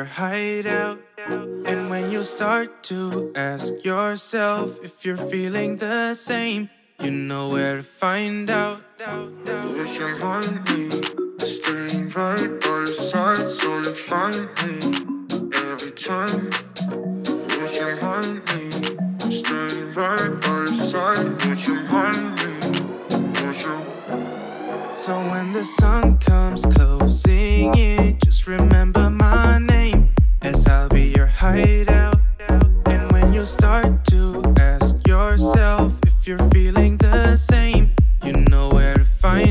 Your hideout. And when you start to ask yourself if you're feeling the same, you know where to find out. If you mind me, staying right by your side so you find me every time. If you mind me, staying right by your side, would you mind me? Would you? So when the sun comes closing in, just remember my name, be your hideout. And when you start to ask yourself if you're feeling the same, you know where to find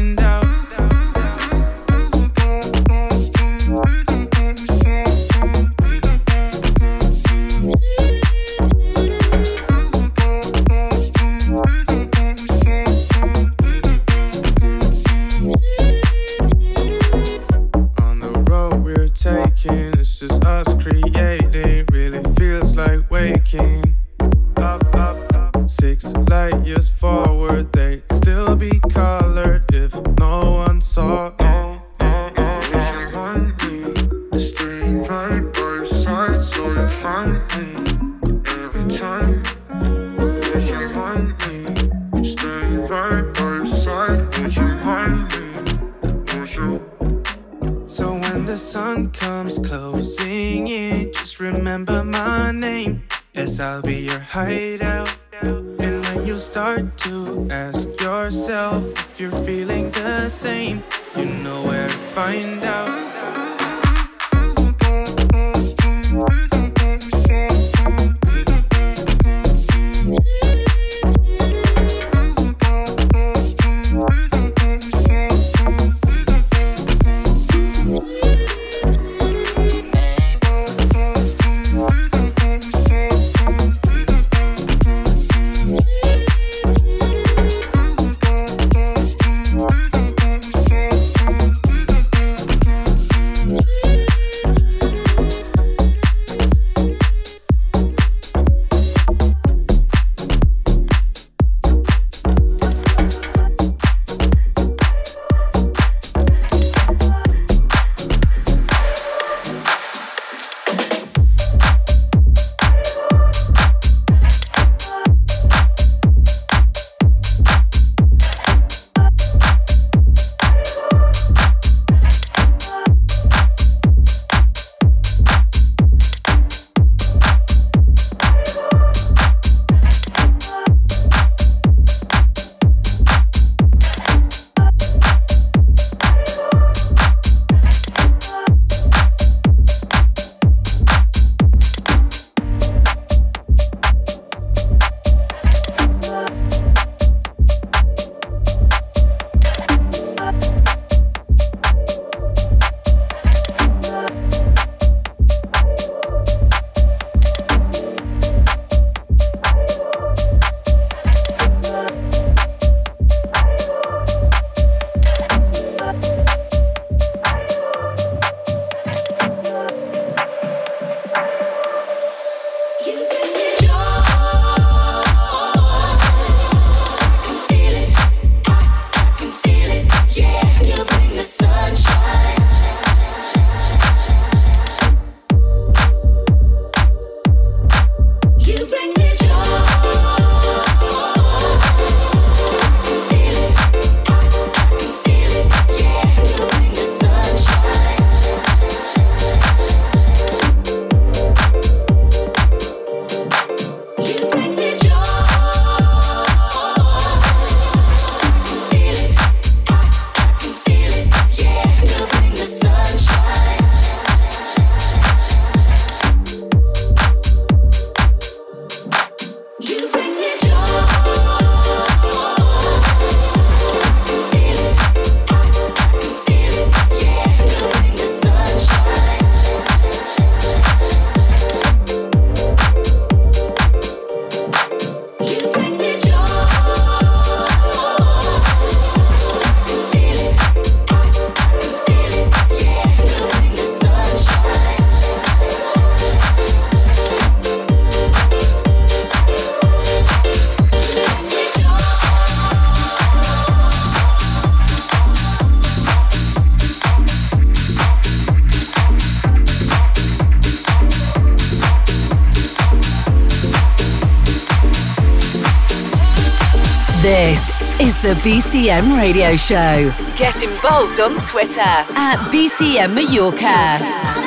years forward, they'd still be colored if no one saw. No, if you mind me, stay right by your side so you find me every time. If you mind me, stay right by your side. Would you mind me? Would you? So when the sun comes closing in, just remember my name. Yes, I'll be your hideout. The BCM Radio Show. Get involved on Twitter at BCM Mallorca.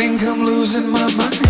think I'm losing my mind.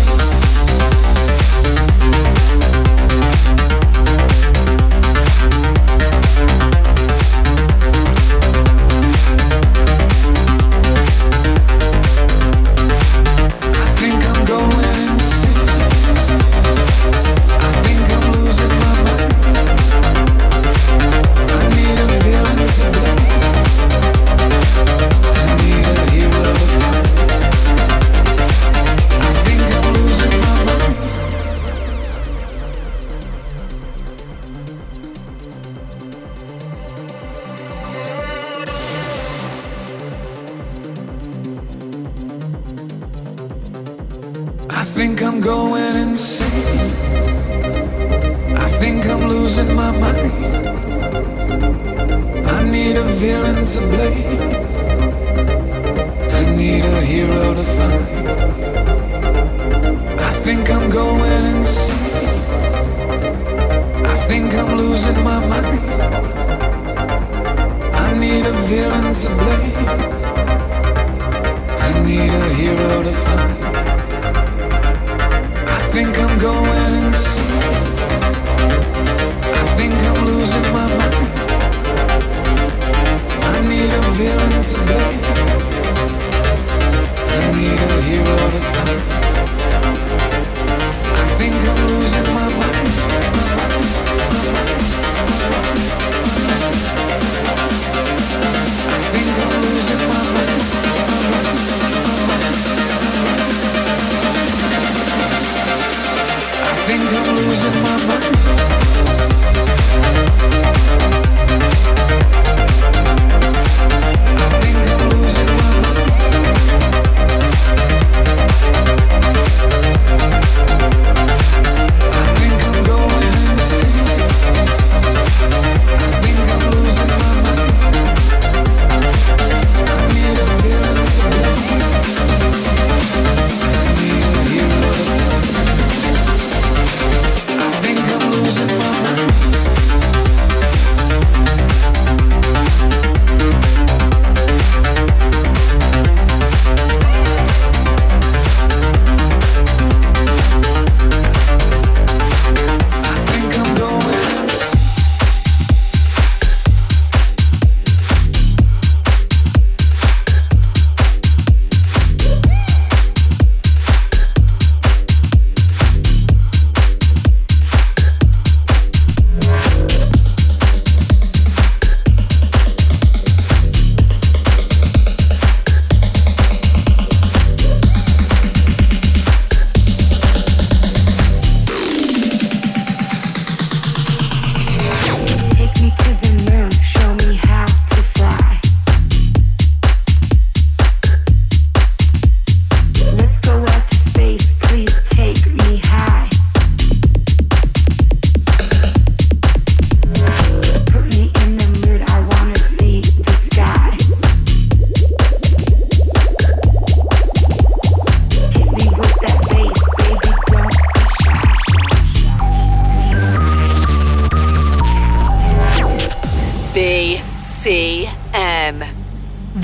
losing my mind.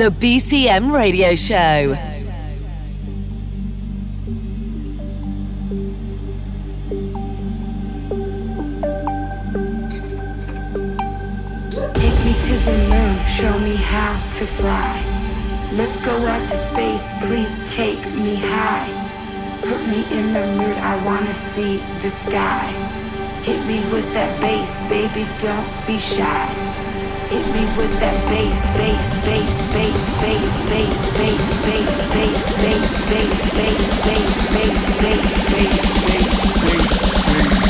The BCM Radio Show. Take me to the moon, show me how to fly. Let's go out to space, please take me high. Put me in the mood, I wanna see the sky. Hit me with that bass, baby, don't be shy. Hit me with that bass, bass, bass, bass, bass, bass, bass, bass, bass, bass, bass, bass, bass, bass, bass, bass, bass, bass. the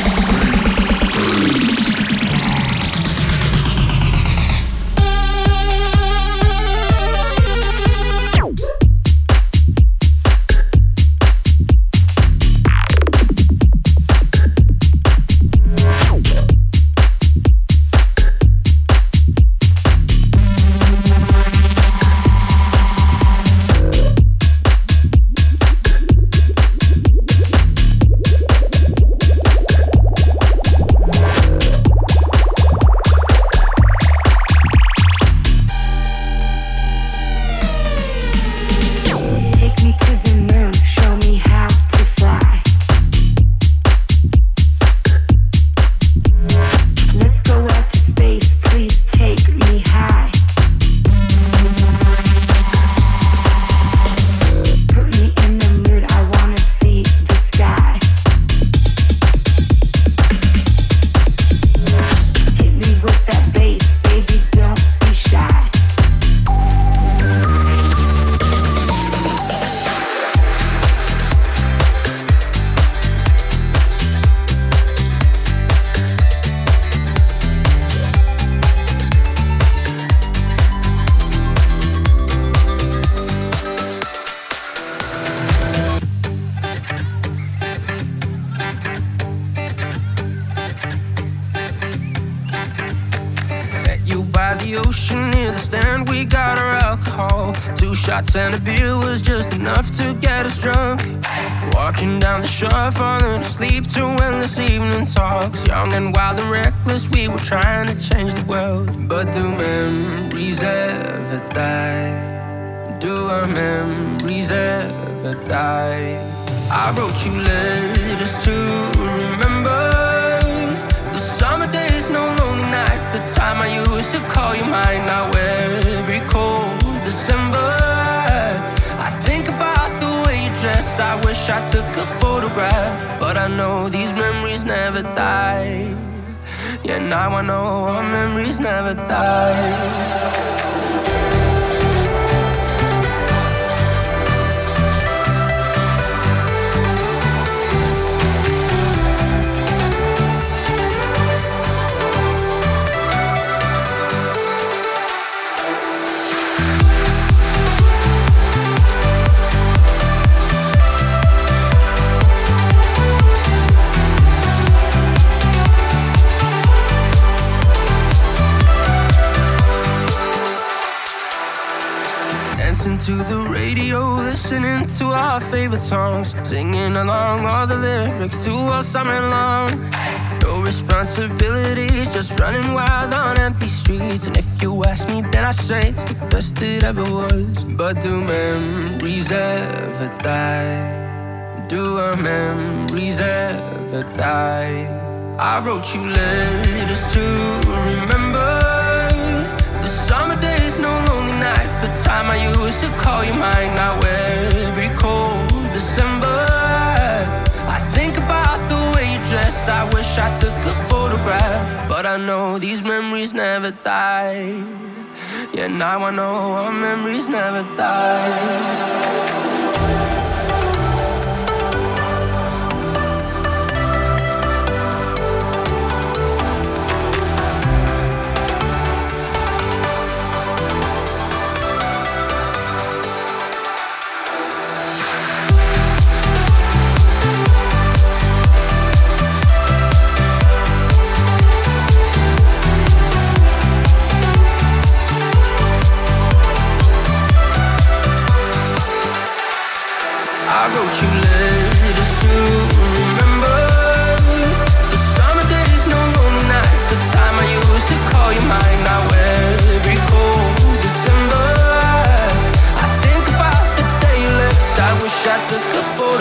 just enough to get us drunk. Walking down the shore, falling asleep to endless evening talks. Young and wild and reckless, we were trying to change the world. But do memories ever die? Do our memories ever die? I wrote you letters to remember the summer days, no lonely nights. The time I used to call you mine. Now every cold December, dressed. I wish I took a photograph, but I know these memories never die. Yeah, now I know our memories never die. Listening to our favorite songs, singing along all the lyrics to all summer long. No responsibilities, just running wild on empty streets. And if you ask me, then I say it's the best it ever was. But do memories ever die? Do our memories ever die? I wrote you letters to remember the summer days, no lonely nights. The time I used to call you mine. Now every cold December, I think about the way you dressed. I wish I took a photograph, but I know these memories never die. Yeah, now I know our memories never die.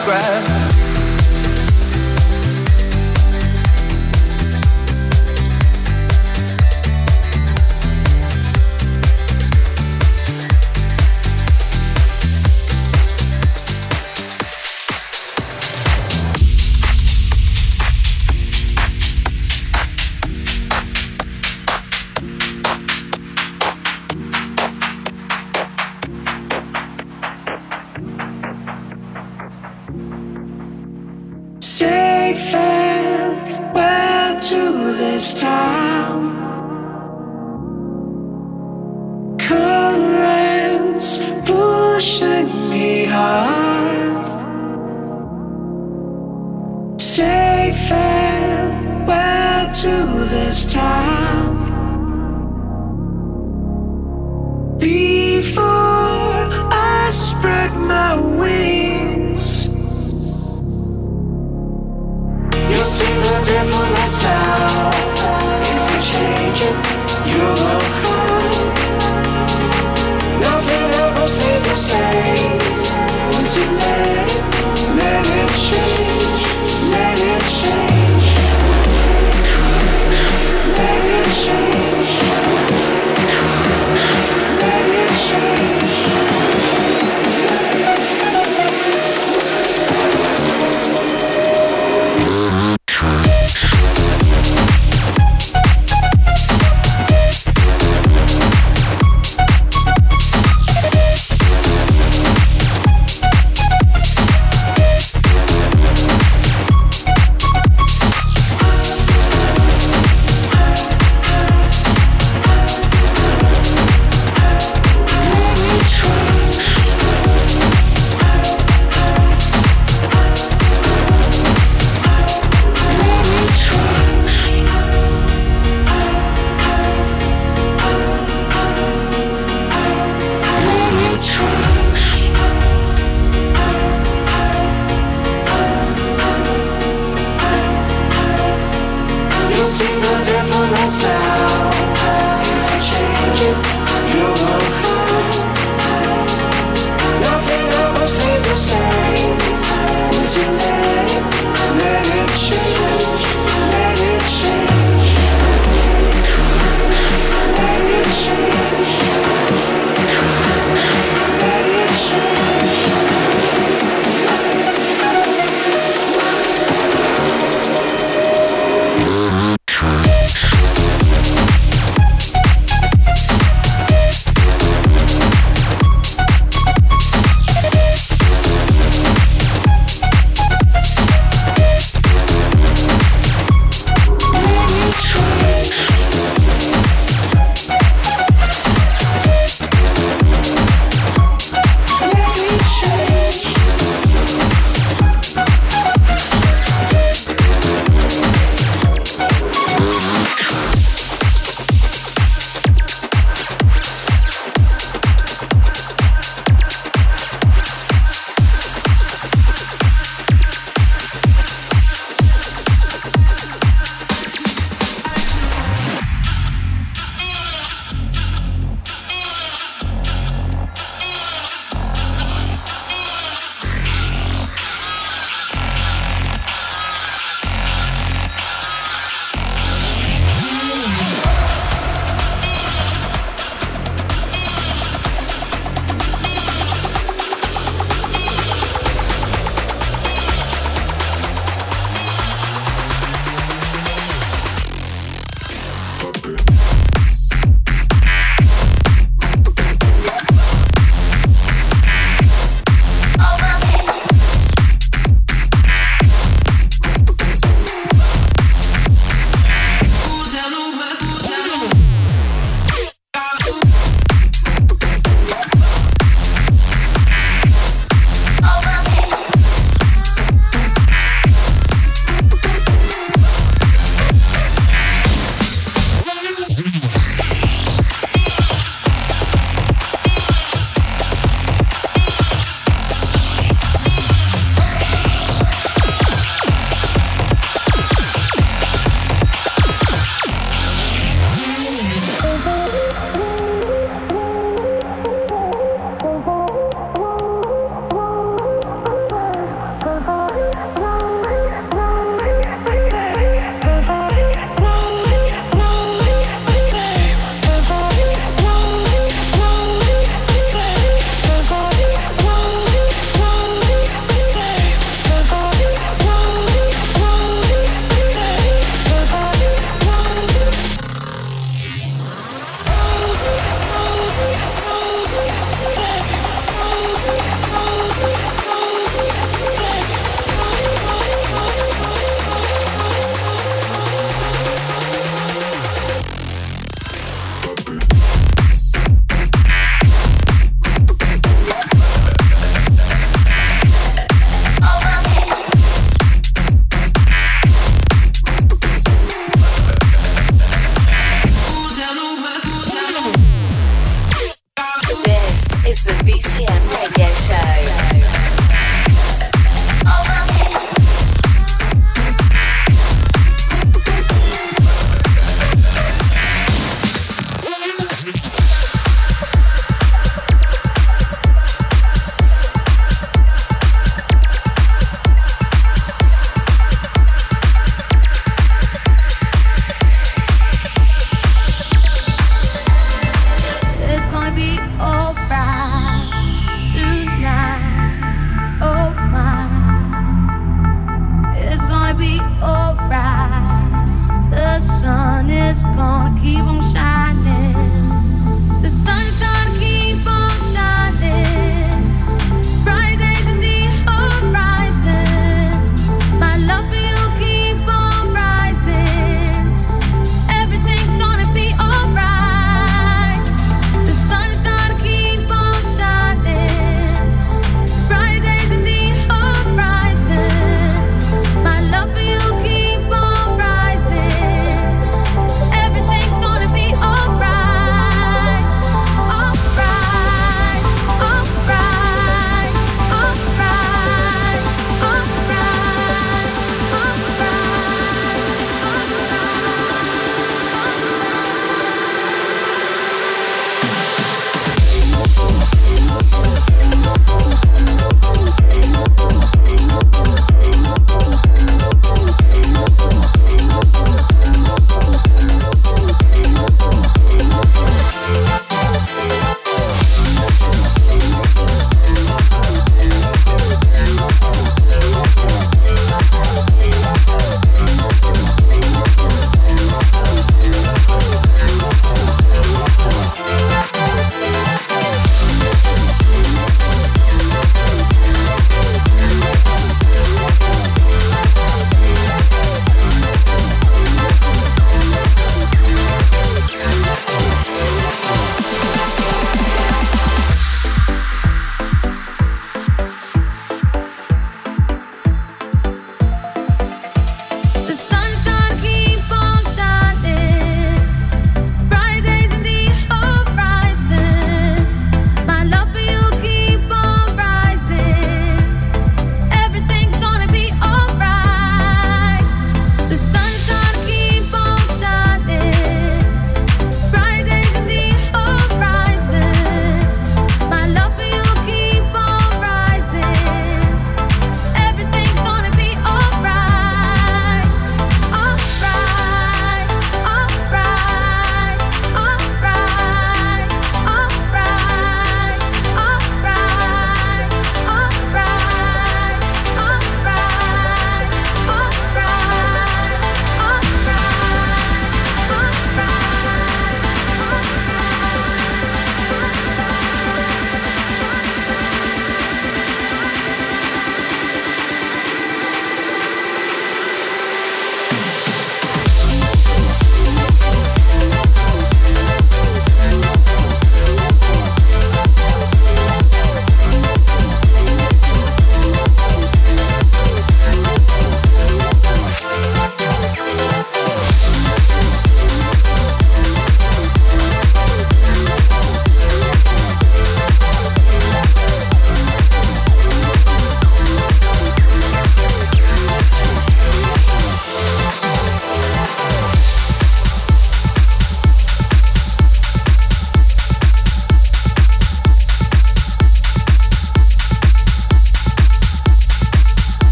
photograph pushing me hard. Say farewell to this town before I spread my wings. You'll see the difference now if you change it. You'll. say. the same. Would you let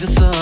the sun.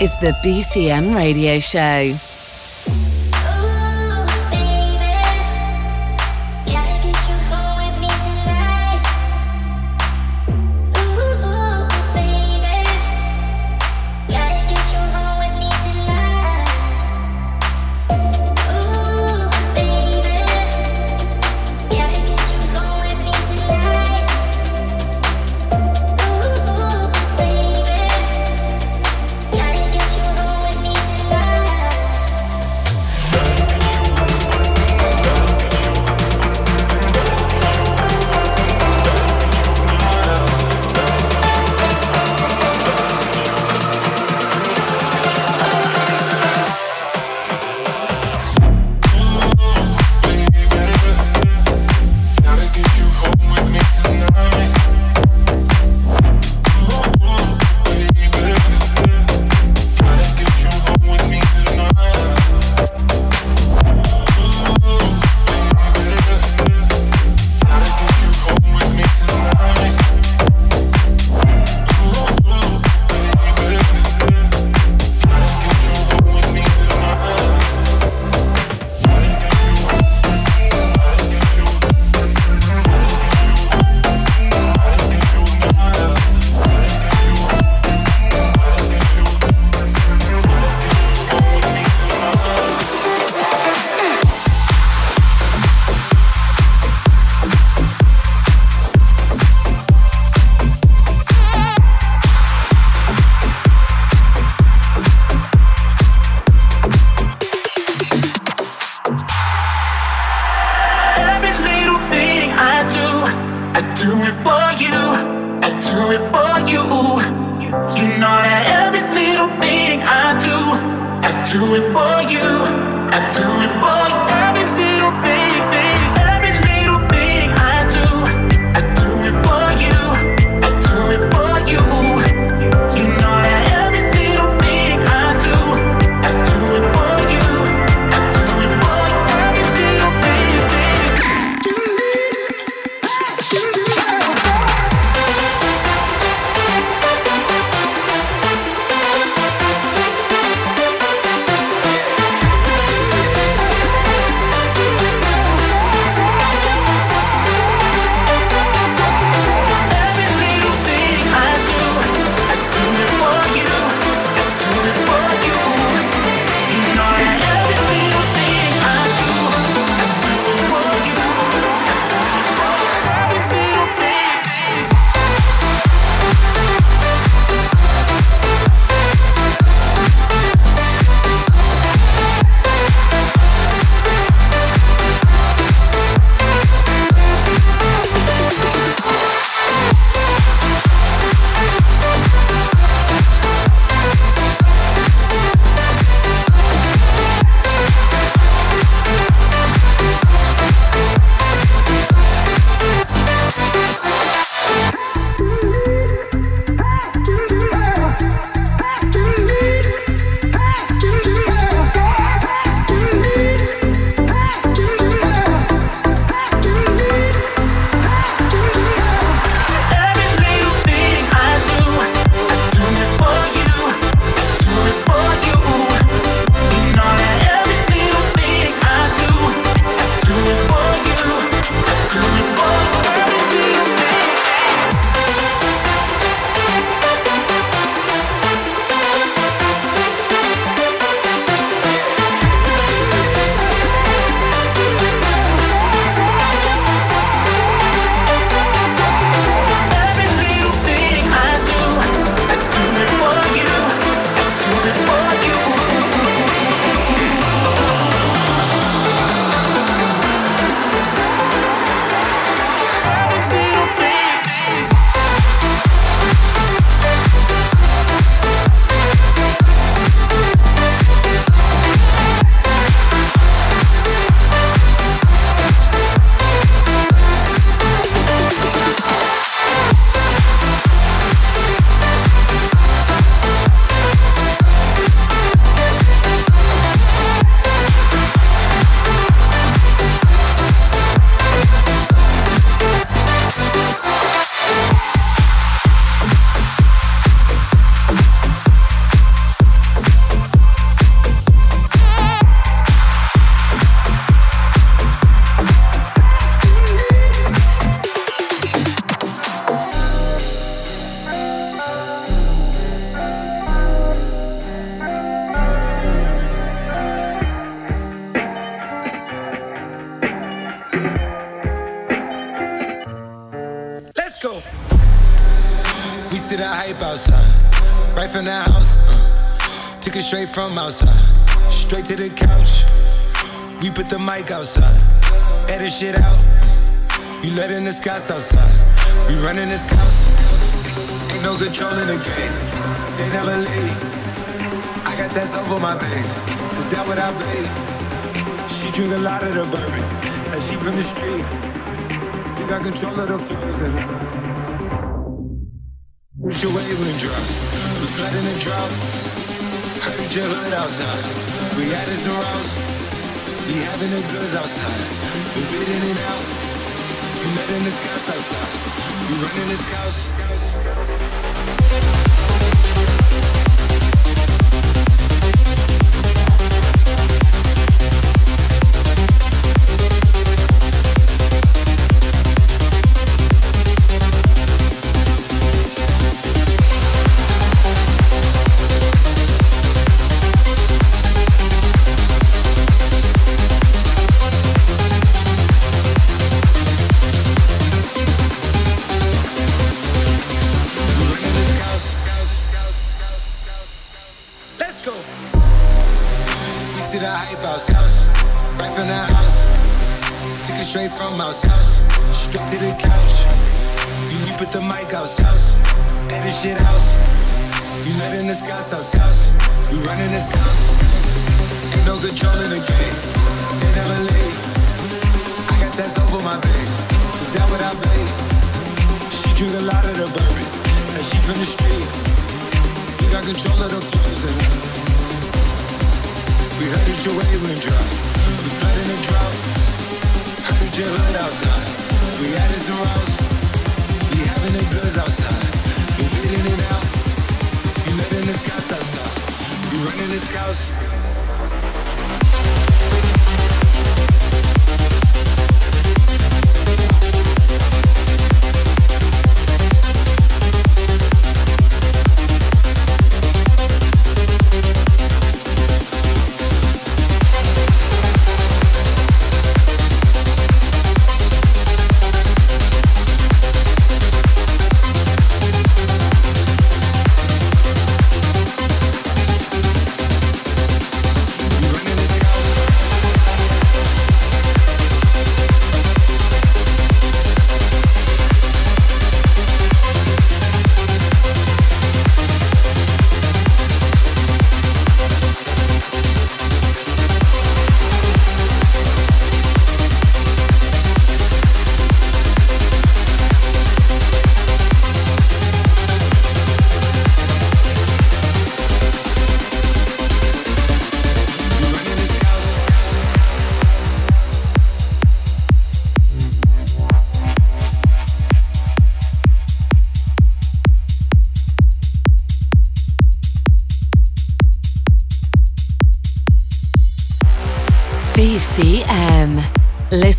Is the BCM Radio Show. See the hype outside, right from the house. uh. took it straight from outside, straight to the couch. We put the mic outside, edit shit out. You letting the scouts outside, we running this house. Ain't no control in the game, they never leave. I got tests over my veins, cause that what I bleed. She drink a lot of the bourbon, and she from the street. You got control of the flows Wish your wave and drop. We flooding the drop. Heard it your hood outside. We added some routes. We having the goods outside. It in and out. You in the scouts outside. We running the scouts. To the couch. You, you put the mic out, house. Edit shit house. You let in the scouts, house, house. We running this house. Ain't no control in the game. They never leave. I got tats over my veins. Cause that what I bleed. She drink a lot of the bourbon. And she from the street. We got control of the flows and we heard that your wave went dry. We flood in the drop. Heard that your hood outside. We some routes. We having outside. Out. Outside. Running scouts.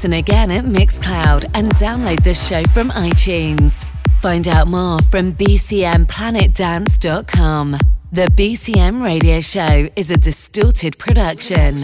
Listen again at Mixcloud and download the show from iTunes. Find out more from bcmplanetdance.com. The BCM radio show is a distorted production.